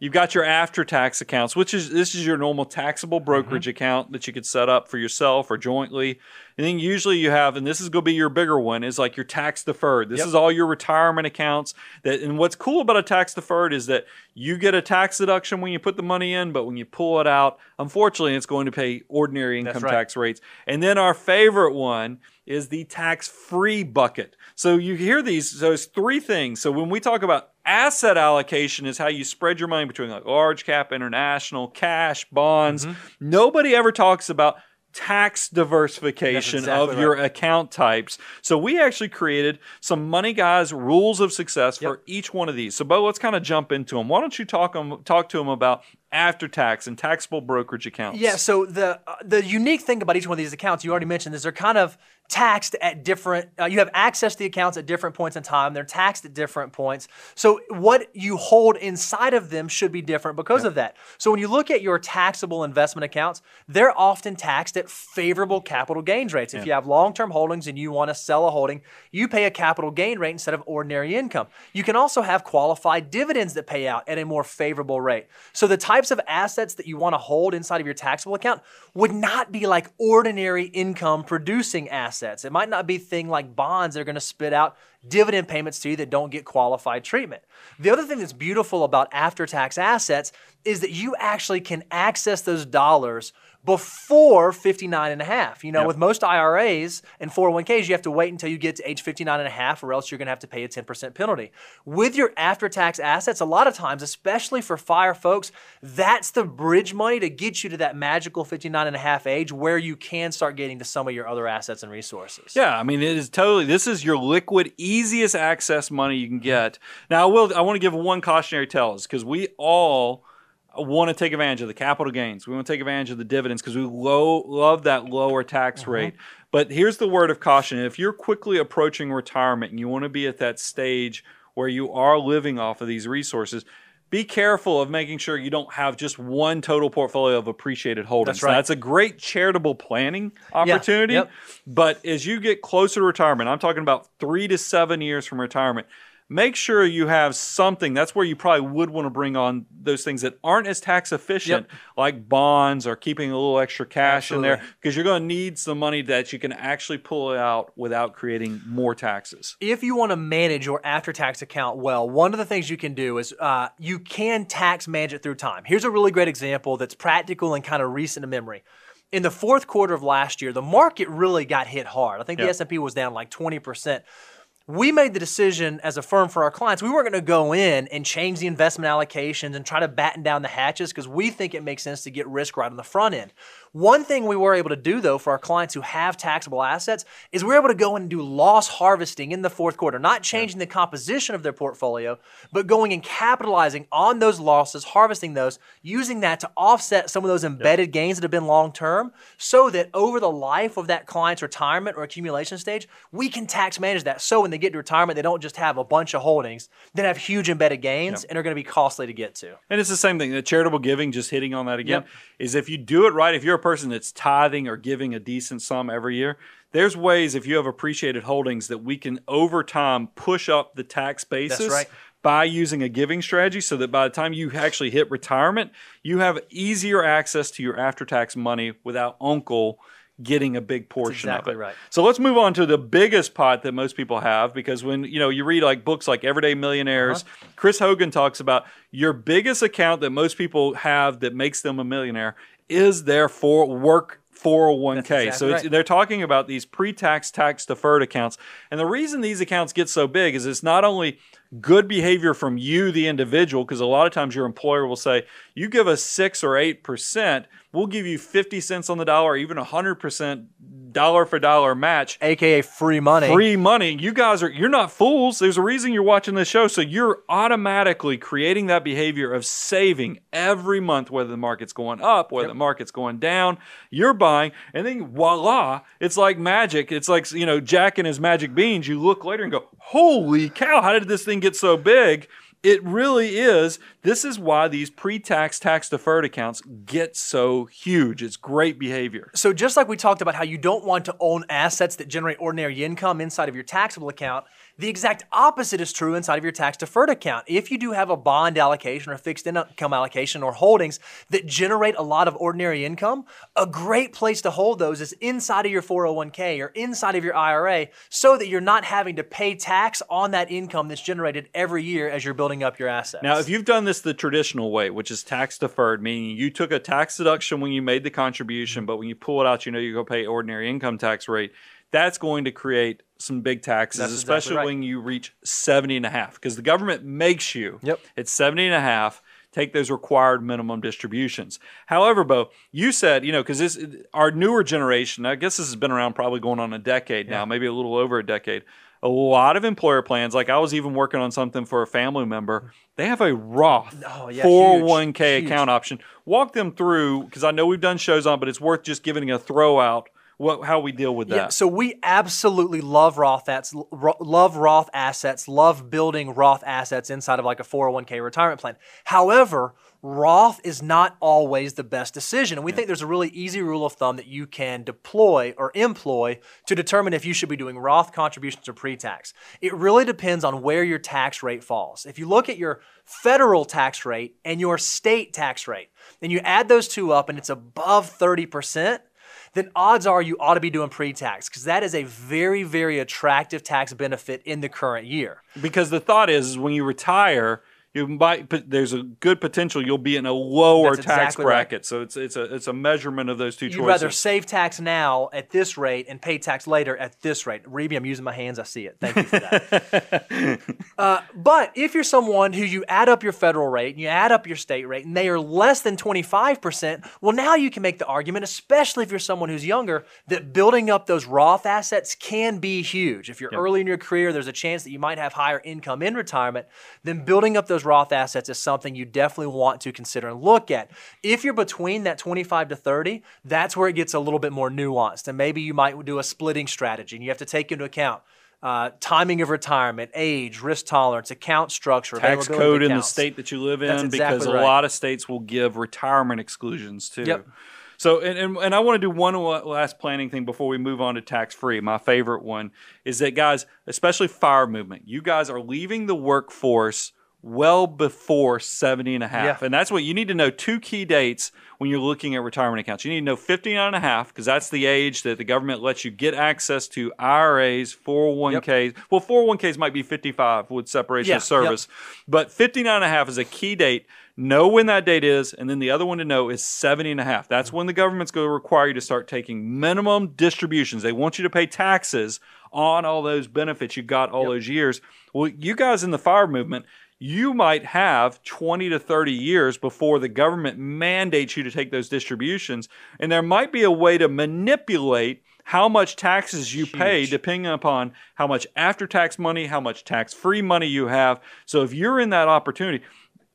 You've got your after tax accounts, which is this is your normal taxable brokerage Mm-hmm. account that you could set up for yourself or jointly. And then usually you have, and this is going to be your bigger one, is like your tax deferred. This Yep. is all your retirement accounts. That and what's cool about a tax deferred is that you get a tax deduction when you put the money in, but when you pull it out, unfortunately, it's going to pay ordinary income right. tax rates. And then our favorite one is the tax free bucket. So you hear these, so it's three things. So when we talk about asset allocation is how you spread your money between like large cap, international, cash, bonds. Mm-hmm. Nobody ever talks about tax diversification exactly of your account types. So we actually created some money guys rules of success for each one of these. So Bo, let's kind of jump into them. Why don't you talk them, talk to them about after tax and taxable brokerage accounts? Yeah. So the uh, the unique thing about each one of these accounts, you already mentioned, is they're kind of taxed at different. Uh, you have access to the accounts at different points in time. They're taxed at different points. So what you hold inside of them should be different because of that. So when you look at your taxable investment accounts, they're often taxed at favorable capital gains rates. If you have long term holdings and you want to sell a holding, you pay a capital gain rate instead of ordinary income. You can also have qualified dividends that pay out at a more favorable rate. So the types of assets that you want to hold inside of your taxable account would not be like ordinary income producing assets. It might not be thing like bonds that are going to spit out dividend payments to you that don't get qualified treatment. The other thing that's beautiful about after tax assets is that you actually can access those dollars before 59 and a half. You know, Yep. with most IRAs and 401ks, you have to wait until you get to age 59 and a half or else you're going to have to pay a 10% penalty. With your after tax assets, a lot of times, especially for fire folks, that's the bridge money to get you to that magical 59 and a half age where you can start getting to some of your other assets and resources. Yeah, I mean it is totally. This is your liquid, easiest access money you can mm-hmm. get. Now, I will. I want to give one cautionary tale, is because we all want to take advantage of the capital gains. We want to take advantage of the dividends because we low, love that lower tax uh-huh. rate. But here's the word of caution: if you're quickly approaching retirement and you want to be at that stage where you are living off of these resources. Be careful of making sure you don't have just one total portfolio of appreciated holdings. That's right. Now, that's a great charitable planning opportunity. Yep. But as you get closer to retirement, I'm talking about three to seven years from retirement, make sure you have something. That's where you probably would want to bring on those things that aren't as tax efficient, like bonds or keeping a little extra cash in there, because you're going to need some money that you can actually pull out without creating more taxes. if you want to manage your after tax account well, one of the things you can do is uh, you can tax manage it through time. Here's a really great example that's practical and kind of recent in memory. In the fourth quarter of last year, the market really got hit hard. I think the S&P was down like 20%. We made the decision as a firm for our clients, we weren't going to go in and change the investment allocations and try to batten down the hatches because we think it makes sense to get risk right on the front end. One thing we were able to do though for our clients who have taxable assets is we're able to go and do loss harvesting in the fourth quarter, not changing the composition of their portfolio, but going and capitalizing on those losses, harvesting those, using that to offset some of those embedded gains that have been long term, so that over the life of that client's retirement or accumulation stage, we can tax manage that. So when they get to retirement, they don't just have a bunch of holdings that have huge embedded gains and are going to be costly to get to. And it's the same thing. The charitable giving, just hitting on that again, Yep. is if you do it right, if you're a person that's tithing or giving a decent sum every year, there's ways if you have appreciated holdings that we can over time push up the tax basis right. by using a giving strategy so that by the time you actually hit retirement, you have easier access to your after tax money without uncle getting a big portion exactly of it. right. So let's move on to the biggest pot that most people have because when you know you read like books like Everyday Millionaires, Uh-huh. Chris Hogan talks about your biggest account that most people have that makes them a millionaire is their for work 401k. exactly so it's, right. they're talking about these pre-tax tax deferred accounts. And the reason these accounts get so big is it's not only good behavior from you the individual because a lot of times your employer will say, "You give us 6 or 8%, we'll give you 50 cents on the dollar, even a 100% dollar for dollar match." AKA free money. free money. You guys are you're not fools. There's a reason you're watching this show. So you're automatically creating that behavior of saving every month, whether the market's going up, whether the market's going down. You're buying, and then voila, it's like magic. It's like you know Jack and his magic beans. You look later and go, "Holy cow! How did this thing get so big?" It really is. This is why these pre-tax tax deferred accounts get so huge. It's great behavior. So just like we talked about how you don't want to own assets that generate ordinary income inside of your taxable account, The exact opposite is true inside of your tax deferred account. If you do have a bond allocation or fixed income allocation or holdings that generate a lot of ordinary income, a great place to hold those is inside of your 401k or inside of your IRA so that you're not having to pay tax on that income that's generated every year as you're building up your assets. Now, if you've done this the traditional way, which is tax deferred, meaning you took a tax deduction when you made the contribution, but when you pull it out, you know you're going to pay ordinary income tax rate that's going to create some big taxes, That's especially exactly right. when you reach 70 and a half, because the government makes you Yep. at 70 and a half take those required minimum distributions. However, Bo, you said, you know, because this our newer generation, I guess this has been around probably going on a decade now, maybe a little over a decade. A lot of employer plans, like I was even working on something for a family member, they have a Roth Oh, yeah, 401k huge, account option. Walk them through, because I know we've done shows on, but it's worth just giving a throw out what, how we deal with that. Yeah, so we absolutely love Roth assets, love Roth assets, love building Roth assets inside of like a 401k retirement plan. However, Roth is not always the best decision. And we think there's a really easy rule of thumb that you can deploy or employ to determine if you should be doing Roth contributions or pre tax. It really depends on where your tax rate falls. If you look at your federal tax rate and your state tax rate, and you add those two up and it's above 30%, then odds are you ought to be doing pre tax because that is a very, very attractive tax benefit in the current year. because the thought is, when you retire, you might but there's a good potential you'll be in a lower That's tax exactly right. bracket. So it's it's a it's a measurement of those two You'd choices. rather save tax now at this rate and pay tax later at this rate. Reeby, I'm using my hands. I see it. Thank you for that. uh, but if you're someone who you add up your federal rate and you add up your state rate and they are less than 25%, well, now you can make the argument, especially if you're someone who's younger, that building up those Roth assets can be huge. If you're early in your career, there's a chance that you might have higher income in retirement. Then building up those Roth assets is something you definitely want to consider and look at. If you're between that 25 to 30, that's where it gets a little bit more nuanced. And maybe you might do a splitting strategy and you have to take into account uh, timing of retirement, age, risk tolerance, account structure, tax code in the state that you live in That's because exactly a lot of states will give retirement exclusions too. Yep. So and, and, and I want to do one last planning thing before we move on to tax free. My favorite one is that guys, especially fire movement, you guys are leaving the workforce well before 70 and a half. Yeah. And that's what you need to know two key dates when you're looking at retirement accounts. You need to know 59 and a half because that's the age that the government lets you get access to IRAs, 401ks. Well, 401ks might be 55 with separation Yeah, of service. But 59 and a half is a key date. Know when that date is, and then the other one to know is 70 and a half. That's mm-hmm. when the government's going to require you to start taking minimum distributions. They want you to pay taxes on all those benefits you got all those years. Well, you guys in the fire movement, you might have 20 to 30 years before the government mandates you to take those distributions. And there might be a way to manipulate how much taxes you pay depending upon how much after tax money, how much tax free money you have. So if you're in that opportunity,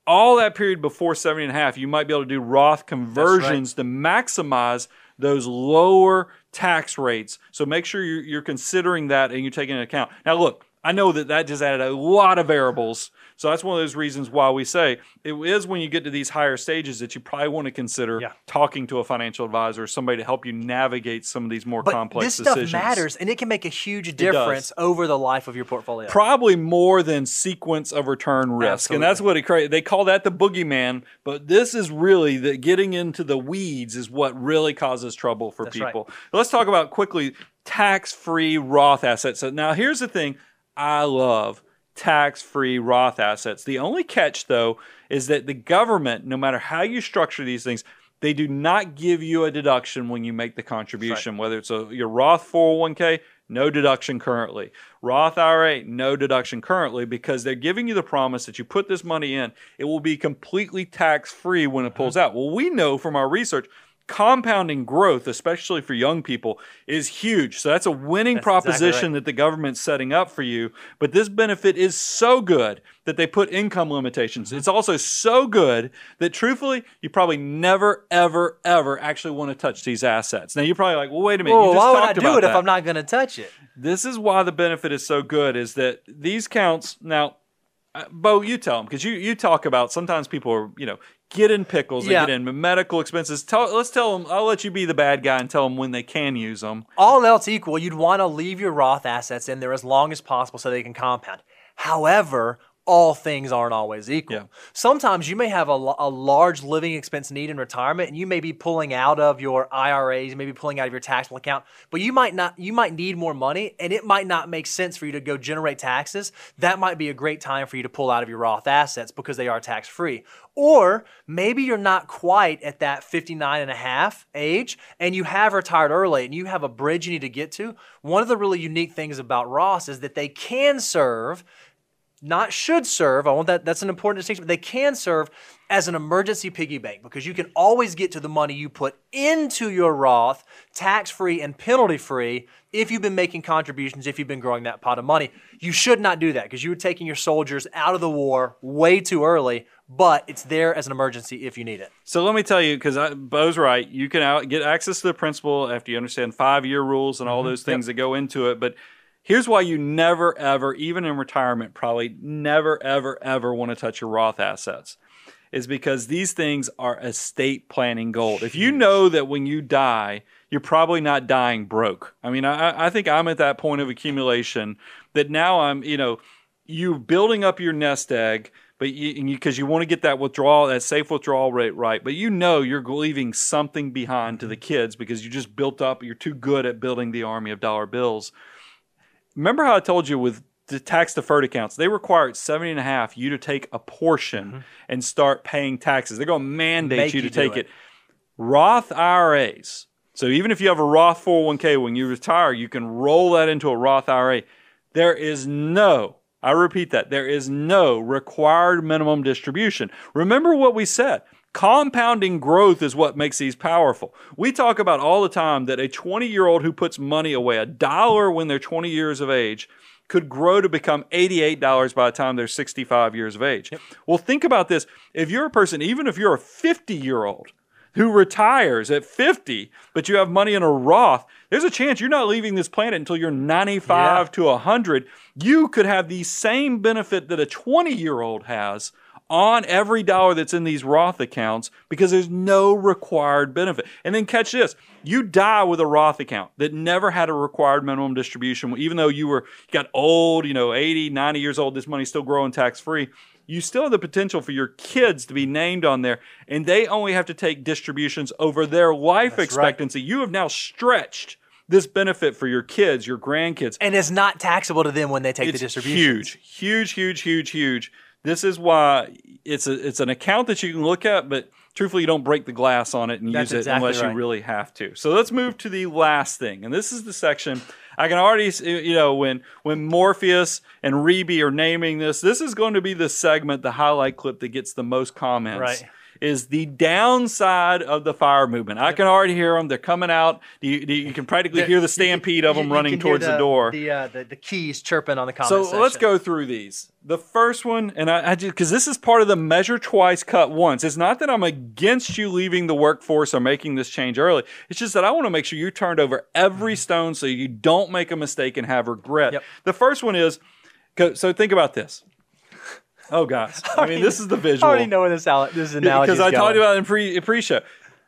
all that period before 70 and a half, you might be able to do Roth conversions to maximize those lower tax rates. So make sure you're, you're considering that and you're taking into account. Now, look, I know that that just added a lot of variables. So that's one of those reasons why we say it is when you get to these higher stages that you probably want to consider Yeah. talking to a financial advisor or somebody to help you navigate some of these more But complex this stuff matters, and it can make a huge difference over the life of your portfolio. Probably more than sequence of return risk, and that's what it cra- they call that the boogeyman. But this is really the getting into the weeds is what really causes trouble for That's right. people. Let's talk about quickly tax-free Roth assets. So now here's the thing: I love tax-free Roth assets. The only catch, though, is that the government, no matter how you structure these things. They do not give you a deduction when you make the contribution, whether it's a your Roth 401k, no deduction currently. Roth IRA, no deduction currently because they're giving you the promise that you put this money in, it will be completely tax free when it mm-hmm. pulls out. Well, we know from our research, compounding growth, especially for young people, is huge. So that's a winning That's exactly proposition right. that the government's setting up for you. But this benefit is so good that they put income limitations. Mm-hmm. It's also so good that truthfully, you probably never, ever, ever actually want to touch these assets. Now you're probably like, well, wait a minute. Well, you just why would I do it if. I'm not going to touch it? This is why the benefit is so good is that these counts now uh, Bo, you tell them because you you talk about sometimes people are you know get in pickles, they Yeah. get in medical expenses. Tell let's tell them. I'll let you be the bad guy and tell them when they can use them. All else equal, you'd want to leave your Roth assets in there as long as possible so they can compound. However, all things aren't always equal. Yeah. Sometimes you may have a, a large living expense need in retirement, and you may be pulling out of your IRAs, maybe pulling out of your taxable account, but you might not. You might need more money, and it might not make sense for you to go generate taxes. That might be a great time for you to pull out of your Roth assets because they are tax free. Or maybe you're not quite at that 59 and a half age and you have retired early and you have a bridge you need to get to. One of the really unique things about Roths is that they can serve not should serve. I want that. That's an important distinction. But they can serve as an emergency piggy bank because you can always get to the money you put into your Roth, tax free and penalty free, if you've been making contributions, if you've been growing that pot of money. You should not do that because you were taking your soldiers out of the war way too early. But it's there as an emergency if you need it. So let me tell you, because Bo's right. You can out, get access to the principal after you understand five year rules and all mm-hmm. those things that go into it. But here's why you never, ever, even in retirement, probably never, ever, ever want to touch your Roth assets. Is because these things are estate planning gold. If you know that when you die, you're probably not dying broke. I mean, I, I think I'm at that point of accumulation that now I'm, you know, you building up your nest egg, but you because you, want to get that withdrawal, that safe withdrawal rate right. But you know you're leaving something behind to the mm-hmm. kids because you just built up. You're too good at building the army of dollar bills. Remember how I told you with the tax deferred accounts, they require at 70 and a half you to take a portion mm-hmm. and start paying taxes. They're going to mandate Make you to you take it. it. Roth IRAs. So even if you have a Roth 401k when you retire, you can roll that into a Roth IRA. There is no, I repeat that, there is no required minimum distribution. Remember what we said. Compounding growth is what makes these powerful. We talk about all the time that a 20 year old who puts money away, a dollar when they're 20 years of age, could grow to become $88 by the time they're 65 years of age. Well, think about this. If you're a person, even if you're a 50 year old, who retires at 50, but you have money in a Roth, there's a chance you're not leaving this planet until you're 95 Yeah. to 100. You could have the same benefit that a 20 year old has on every dollar that's in these Roth accounts because there's no required benefit. And then catch this you die with a Roth account that never had a required minimum distribution, even though you were you got old, you know, 80, 90 years old, this money's still growing tax free you still have the potential for your kids to be named on there, and they only have to take distributions over their life That's right. expectancy. You have now stretched this benefit for your kids, your grandkids. And it's not taxable to them when they take It's the distribution. huge, huge, huge, huge, huge. This is why it's a it's an account that you can look at, but truthfully, you don't break the glass on it and That's use it exactly unless right. you really have to. So let's move to the last thing, and this is the section I can already you know when when Morpheus and Reby are naming this. This is going to be the segment, the highlight clip that gets the most comments. Right. Is the downside of the fire movement? I can already hear them. They're coming out. You, you can practically hear the stampede of them running towards the, door. The, uh, the the keys chirping on the comment So section. let's go through these. The first one, and I, I just because this is part of the measure twice, cut once. It's not that I'm against you leaving the workforce or making this change early. It's just that I want to make sure you turned over every stone so you don't make a mistake and have regret. Mm-hmm. Yep. The first one is so think about this. Oh gosh, I mean this is the visual. I already know where this, al- this analogy because I talked about it in pre pre show.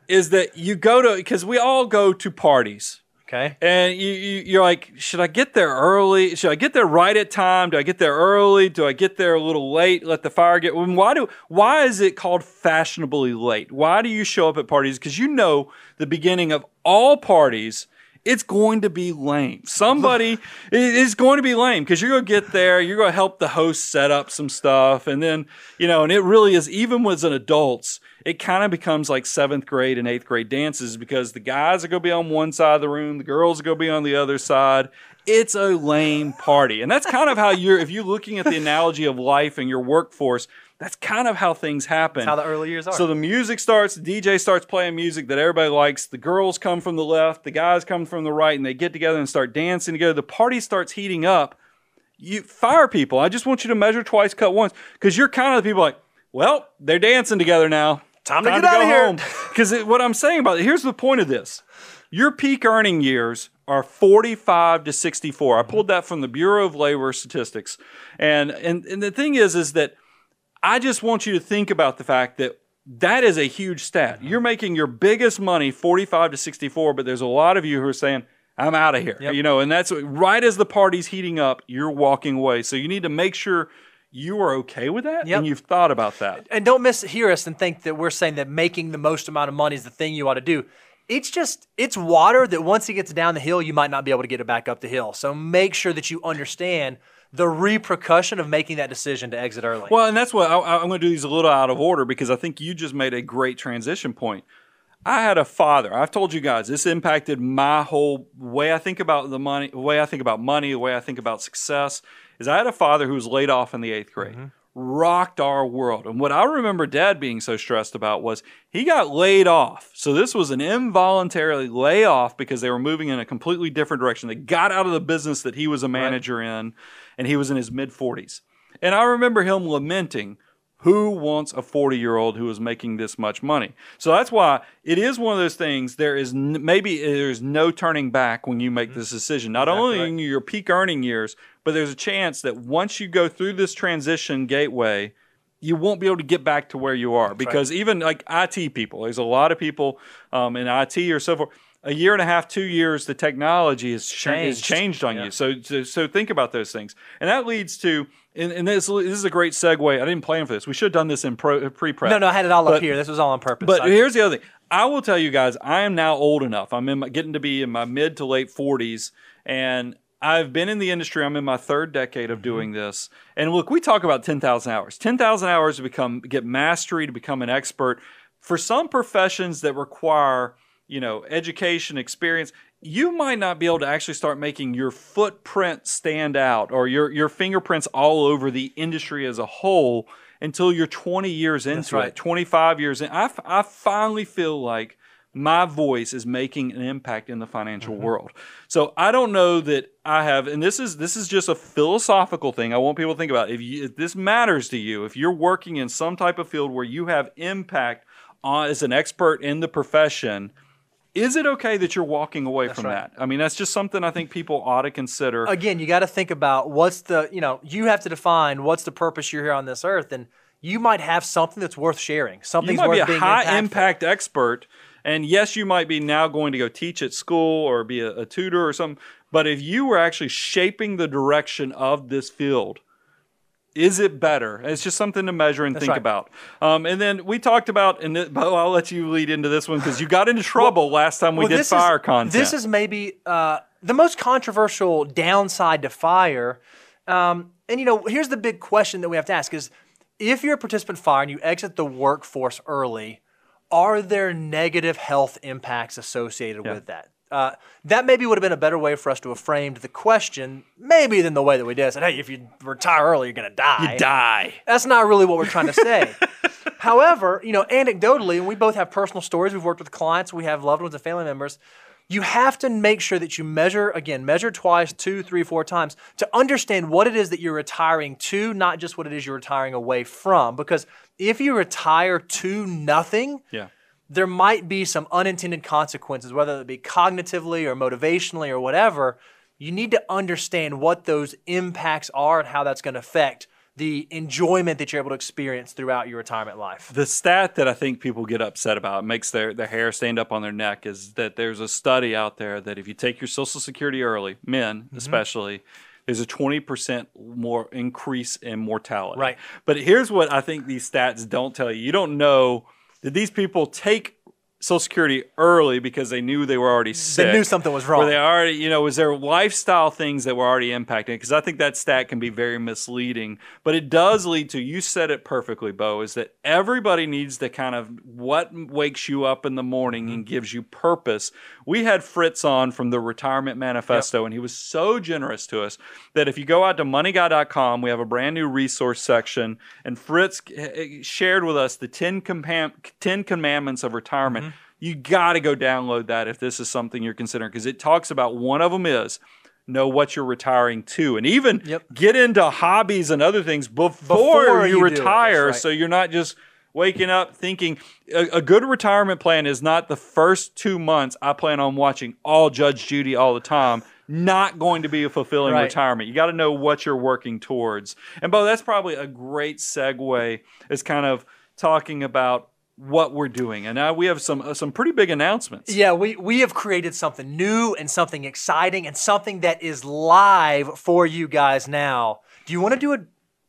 Is that you go to because we all go to parties. Okay. And you, you, you're like, should I get there early? Should I get there right at time? Do I get there early? Do I get there a little late? Let the fire get. Why do? Why is it called fashionably late? Why do you show up at parties? Because you know the beginning of all parties. It's going to be lame. Somebody is going to be lame because you're going to get there. You're going to help the host set up some stuff, and then you know, and it really is. Even as an adults, it kind of becomes like seventh grade and eighth grade dances because the guys are going to be on one side of the room, the girls are going to be on the other side. It's a lame party. And that's kind of how you're, if you're looking at the analogy of life and your workforce, that's kind of how things happen. how the early years are. So the music starts, the DJ starts playing music that everybody likes. The girls come from the left, the guys come from the right, and they get together and start dancing together. The party starts heating up. You fire people. I just want you to measure twice, cut once, because you're kind of the people like, well, they're dancing together now. Time to get out of here." Because what I'm saying about it, here's the point of this. Your peak earning years are 45 to 64. I pulled that from the Bureau of Labor Statistics. And, and, and the thing is, is that I just want you to think about the fact that that is a huge stat. Mm-hmm. You're making your biggest money 45 to 64, but there's a lot of you who are saying, I'm out of here. Yep. You know, and that's right as the party's heating up, you're walking away. So you need to make sure you are okay with that Yep. and you've thought about that. and don't mishear us and think that we're saying that making the most amount of money is the thing you ought to do. It's just it's water that once it gets down the hill, you might not be able to get it back up the hill. So make sure that you understand the repercussion of making that decision to exit early. Well, and that's what I, I'm going to do these a little out of order because I think you just made a great transition point. I had a father. I've told you guys this impacted my whole way I think about the money, the way I think about money, the way I think about success. Is I had a father who was laid off in the eighth grade, mm-hmm. rocked our world, and what I remember Dad being so stressed about was he got laid off. So this was an involuntary layoff because they were moving in a completely different direction. They got out of the business that he was a manager in, and he was in his mid 40s. And I remember him lamenting, who wants a 40 year old who is making this much money? So that's why it is one of those things. There is n- maybe there's no turning back when you make this decision. Not only in your peak earning years, but there's a chance that once you go through this transition gateway, you won't be able to get back to where you are because even like IT people, there's a lot of people um, in IT or so forth. A year and a half, two years, the technology has changed, Changed. changed on Yeah. you. So, so, so think about those things, and that leads to, and, and this, this is a great segue. I didn't plan for this. We should have done this in pro, pre-prep. no, no, I had it all But- up here. This was all on purpose. But I- here's the other thing. I will tell you guys, I am now old enough. I'm in my, getting to be in my mid to late 40s, and I've been in the industry. I'm in my third decade Mm-hmm. of doing this. And look, we talk about 10,000 hours. 10,000 hours to become get mastery, to become an expert. For some professions that require, you know, education, experience, you might not be able to actually start making your footprint stand out or your your fingerprints all over the industry as a whole until you're 20 years into right. it, 25 years in. I, f- I finally feel like my voice is making an impact in the financial mm-hmm. world. So I don't know that I have, and this is this is just a philosophical thing. I want people to think about if, you, if this matters to you, if you're working in some type of field where you have impact on as an expert in the profession. Is it okay that you're walking away from right. that? I mean, that's just something I think people ought to consider. again, you got to think about what's the, you know, you have to define what's the purpose you're here on this earth. And you might have something that's worth sharing. you Something's might worth be a high impactful. impact expert and yes you might be now going to go teach at school or be a, a tutor or something but if you were actually shaping the direction of this field is it better it's just something to measure and think right. about um, and then we talked about and th- Bo, i'll let you lead into this one because you got into trouble last time we Well, did fire is, content This is maybe uh, the most controversial downside to fire. Um, and you know, here's the big question that we have to ask: is if you're a participant fire and you exit the workforce early, are there negative health impacts associated with that? Uh, that maybe would have been a better way for us to have framed the question, maybe than the way that we did. I said, "Hey, if you retire early, you're going to die." you die That's not really what we're trying to say. However, you know, anecdotally, we both have personal stories. We've worked with clients, we have loved ones and family members. You have to make sure that you measure again, measure twice, two, three, four times to understand what it is that you're retiring to, not just what it is you're retiring away from. Because if you retire to nothing, yeah there might be some unintended consequences, whether it be cognitively or motivationally or whatever. You need to understand what those impacts are and how that's going to affect the enjoyment that you're able to experience throughout your retirement life. the stat that I think people get upset about makes their, their hair stand up on their neck is that there's a study out there that if you take your Social Security early, men Mm-hmm. especially, there's a 20% more increase in mortality. Right. But here's what I think these stats don't tell you. You don't know did these people take Social Security early because they knew they were already sick. They knew something was Were wrong. they already, you know, was there lifestyle things that were already impacting? Because I think that stat can be very misleading. But it does lead to, you said it perfectly, Bo, is that everybody needs to kind of what wakes you up in the morning mm-hmm. and gives you purpose. We had Fritz on from the Retirement Manifesto, and he was so generous to us that if you go out to moneyguy.com, we have a brand new resource section, and Fritz eh, eh shared with us the 10, compam- 10 commandments of retirement. Mm-hmm. You got to go download that if this is something you're considering because it talks about one of them is know what you're retiring to and even Yep. get into hobbies and other things before, Before you, you do it, that's retire right. so you're not just waking up thinking a, a, good retirement plan is not the first two months I plan on watching all Judge Judy all the time. Not going to be a fulfilling Right. retirement. You got to know what you're working towards. And Bo, that's probably a great segue. Is kind of talking about what we're doing, and now we have some uh, some pretty big announcements. Yeah, we, we have created something new and something exciting and something that is live for you guys now. Do you want to do it?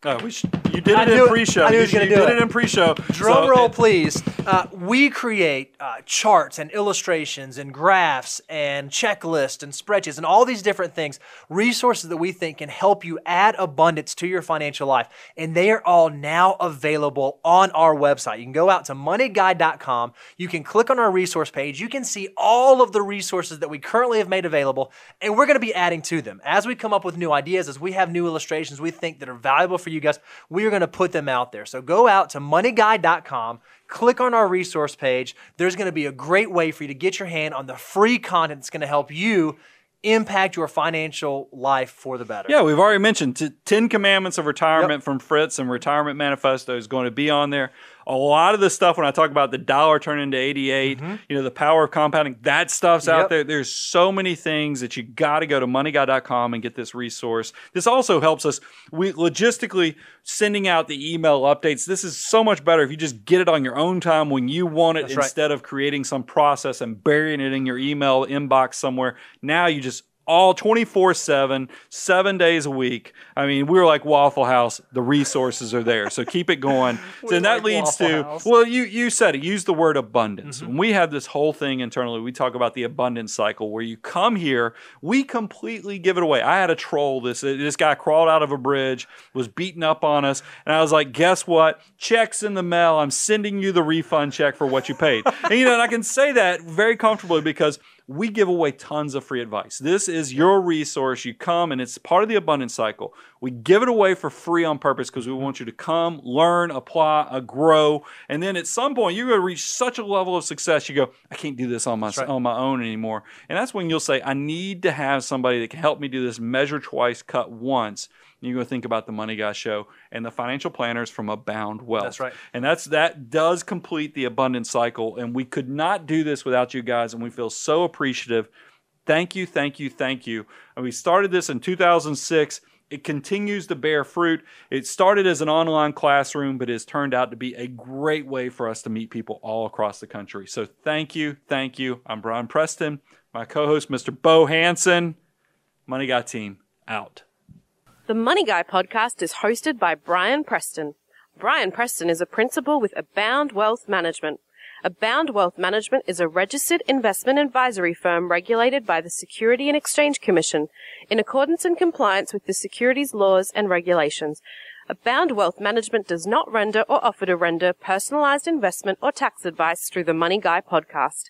Oh, we should, you did I it knew in pre-show. I knew you was you do did it. it in pre-show. Drum So roll, it- please. Uh, we create uh, charts and illustrations and graphs and checklists and spreadsheets and all these different things, resources that we think can help you add abundance to your financial life. And they are all now available on our website. You can go out to moneyguy.com. You can click on our resource page. You can see all of the resources that we currently have made available, and we're going to be adding to them. As we come up with new ideas, as we have new illustrations we think that are valuable for you guys, we are going to put them out there. So go out to moneyguy.com, click on our resource page. There's going to be a great way for you to get your hand on the free content that's going to help you impact your financial life for the better. Yeah, we've already mentioned t- 10 Commandments of Retirement from Fritz and Retirement Manifesto is going to be on there. A lot of the stuff when I talk about the dollar turning into 88, you know, the power of compounding, that stuff's Mm-hmm. Yep. out there. There's so many things that you got to go to moneyguy.com and get this resource. This also helps us we logistically sending out the email updates. This is so much better if you just get it on your own time when you want it That's right. instead of creating some process and burying it in your email inbox somewhere. Now you just all 24 7, seven days a week. I mean, we're like Waffle House. The resources are there. So keep it going. so that like leads Waffle to, House. well, you, you said it. Use the word abundance. Mm-hmm. When we have this whole thing internally, we talk about the abundance cycle where you come here, we completely give it away. I had a troll. This, this guy crawled out of a bridge, was beating up on us. And I was like, guess what? Check's in the mail. I'm sending you the refund check for what you paid. and, you know, and I can say that very comfortably because we give away tons of free advice. This is your resource. You come and it's part of the abundance cycle. We give it away for free on purpose because we want you to come, learn, apply, uh, grow. And then at some point, you're going to reach such a level of success, you go, I can't do this on my, right. on my own anymore. And that's when you'll say, I need to have somebody that can help me do this measure twice, cut once. And going to think about the Money Guy Show and the financial planners from Abound Wealth. That's right. And that's that does complete the abundance cycle. And we could not do this without you guys. And we feel so appreciative. Thank you, thank you, thank you. And we started this in 2006. It continues to bear fruit. It started as an online classroom, but has turned out to be a great way for us to meet people all across the country. So thank you, thank you. I'm Brian Preston, my co-host, Mr. Bo Hanson. Money Guy team out. The Money Guy podcast is hosted by Brian Preston. Brian Preston is a principal with Abound Wealth Management. Abound Wealth Management is a registered investment advisory firm regulated by the Security and Exchange Commission in accordance and compliance with the securities laws and regulations. Abound Wealth Management does not render or offer to render personalized investment or tax advice through the Money Guy podcast.